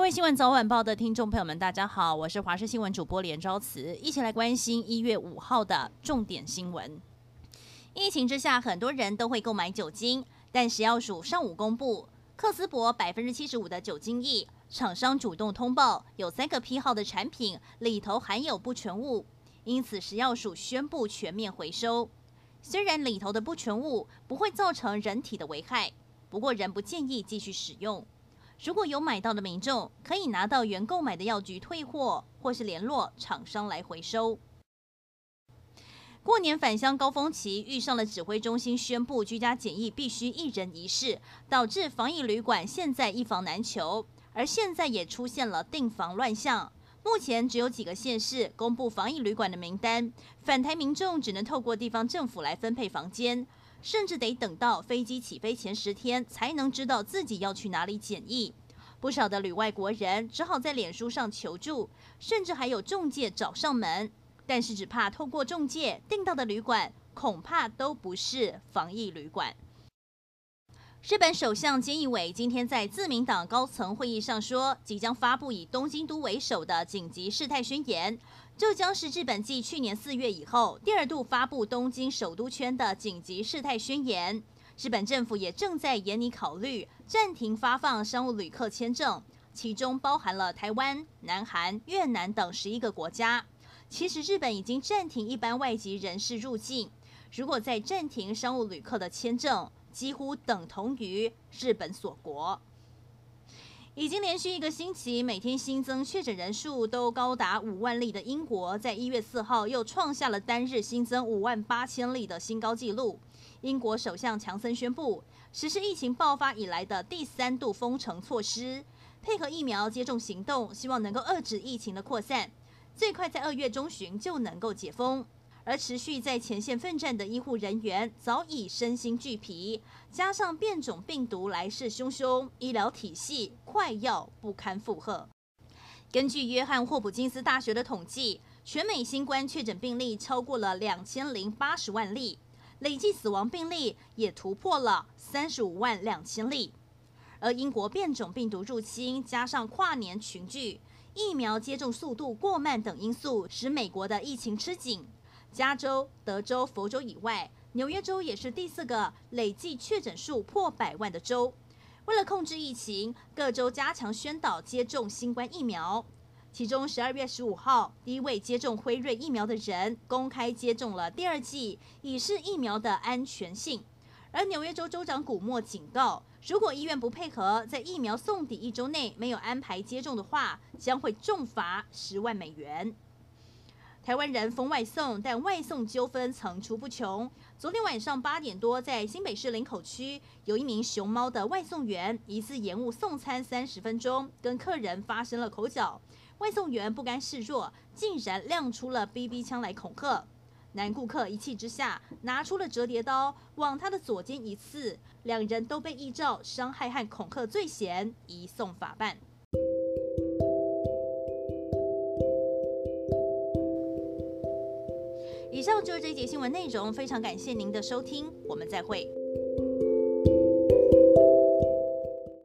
各位新闻早晚报的听众朋友们，大家好，我是华视新闻主播连昭慈，一起来关心一月五号的重点新闻。疫情之下，很多人都会购买酒精，但食药署上午公布，克斯伯百分之七十五的酒精液，厂商主动通报有三个批号的产品里头含有不纯物，因此食药署宣布全面回收。虽然里头的不纯物不会造成人体的危害，不过仍不建议继续使用。如果有买到的民众，可以拿到原购买的药局退货，或是联络厂商来回收。过年返乡高峰期遇上了指挥中心宣布居家检疫必须一人一室，导致防疫旅馆现在一房难求，而现在也出现了订房乱象。目前只有几个县市公布防疫旅馆的名单，返台民众只能透过地方政府来分配房间。甚至得等到飞机起飞前十天才能知道自己要去哪里检疫，不少的旅外国人只好在脸书上求助，甚至还有中介找上门，但是只怕透过中介订到的旅馆，恐怕都不是防疫旅馆。日本首相菅义伟今天在自民党高层会议上说，即将发布以东京都为首的紧急事态宣言。这将是日本继去年四月以后第二度发布东京首都圈的紧急事态宣言。日本政府也正在严拟考虑暂停发放商务旅客签证，其中包含了台湾、南韩、越南等十一个国家。其实日本已经暂停一般外籍人士入境，如果再暂停商务旅客的签证，几乎等同于日本锁国。已经连续一个星期，每天新增确诊人数都高达五万例的英国，在一月四号又创下了单日新增五万八千例的新高纪录。英国首相强森宣布实施疫情爆发以来的第三度封城措施，配合疫苗接种行动，希望能够遏制疫情的扩散，最快在二月中旬就能够解封。而持续在前线奋战的医护人员早已身心俱疲，加上变种病毒来势汹汹，医疗体系快要不堪负荷。根据约翰霍普金斯大学的统计，全美新冠确诊病例超过了两千零八十万例，累计死亡病例也突破了三十五万两千例。而英国变种病毒入侵，加上跨年群聚、疫苗接种速度过慢等因素，使美国的疫情吃紧。加州、德州、佛州以外，纽约州也是第四个累计确诊数破百万的州。为了控制疫情，各州加强宣导接种新冠疫苗。其中，十二月十五号，第一位接种辉瑞疫苗的人公开接种了第二剂，以示疫苗的安全性。而纽约州州长古默警告，如果医院不配合，在疫苗送抵一周内没有安排接种的话，将会重罚十万美元。台湾人封外送，但外送纠纷层出不穷。昨天晚上八点多，在新北市林口区，有一名熊猫的外送员疑似延误送餐三十分钟，跟客人发生了口角。外送员不甘示弱，竟然亮出了 BB 枪来恐吓。男顾客一气之下，拿出了折叠刀往他的左肩一刺，两人都被依照伤害和恐吓罪嫌移送法办。以上就是这一节新闻内容，非常感谢您的收听，我们再会。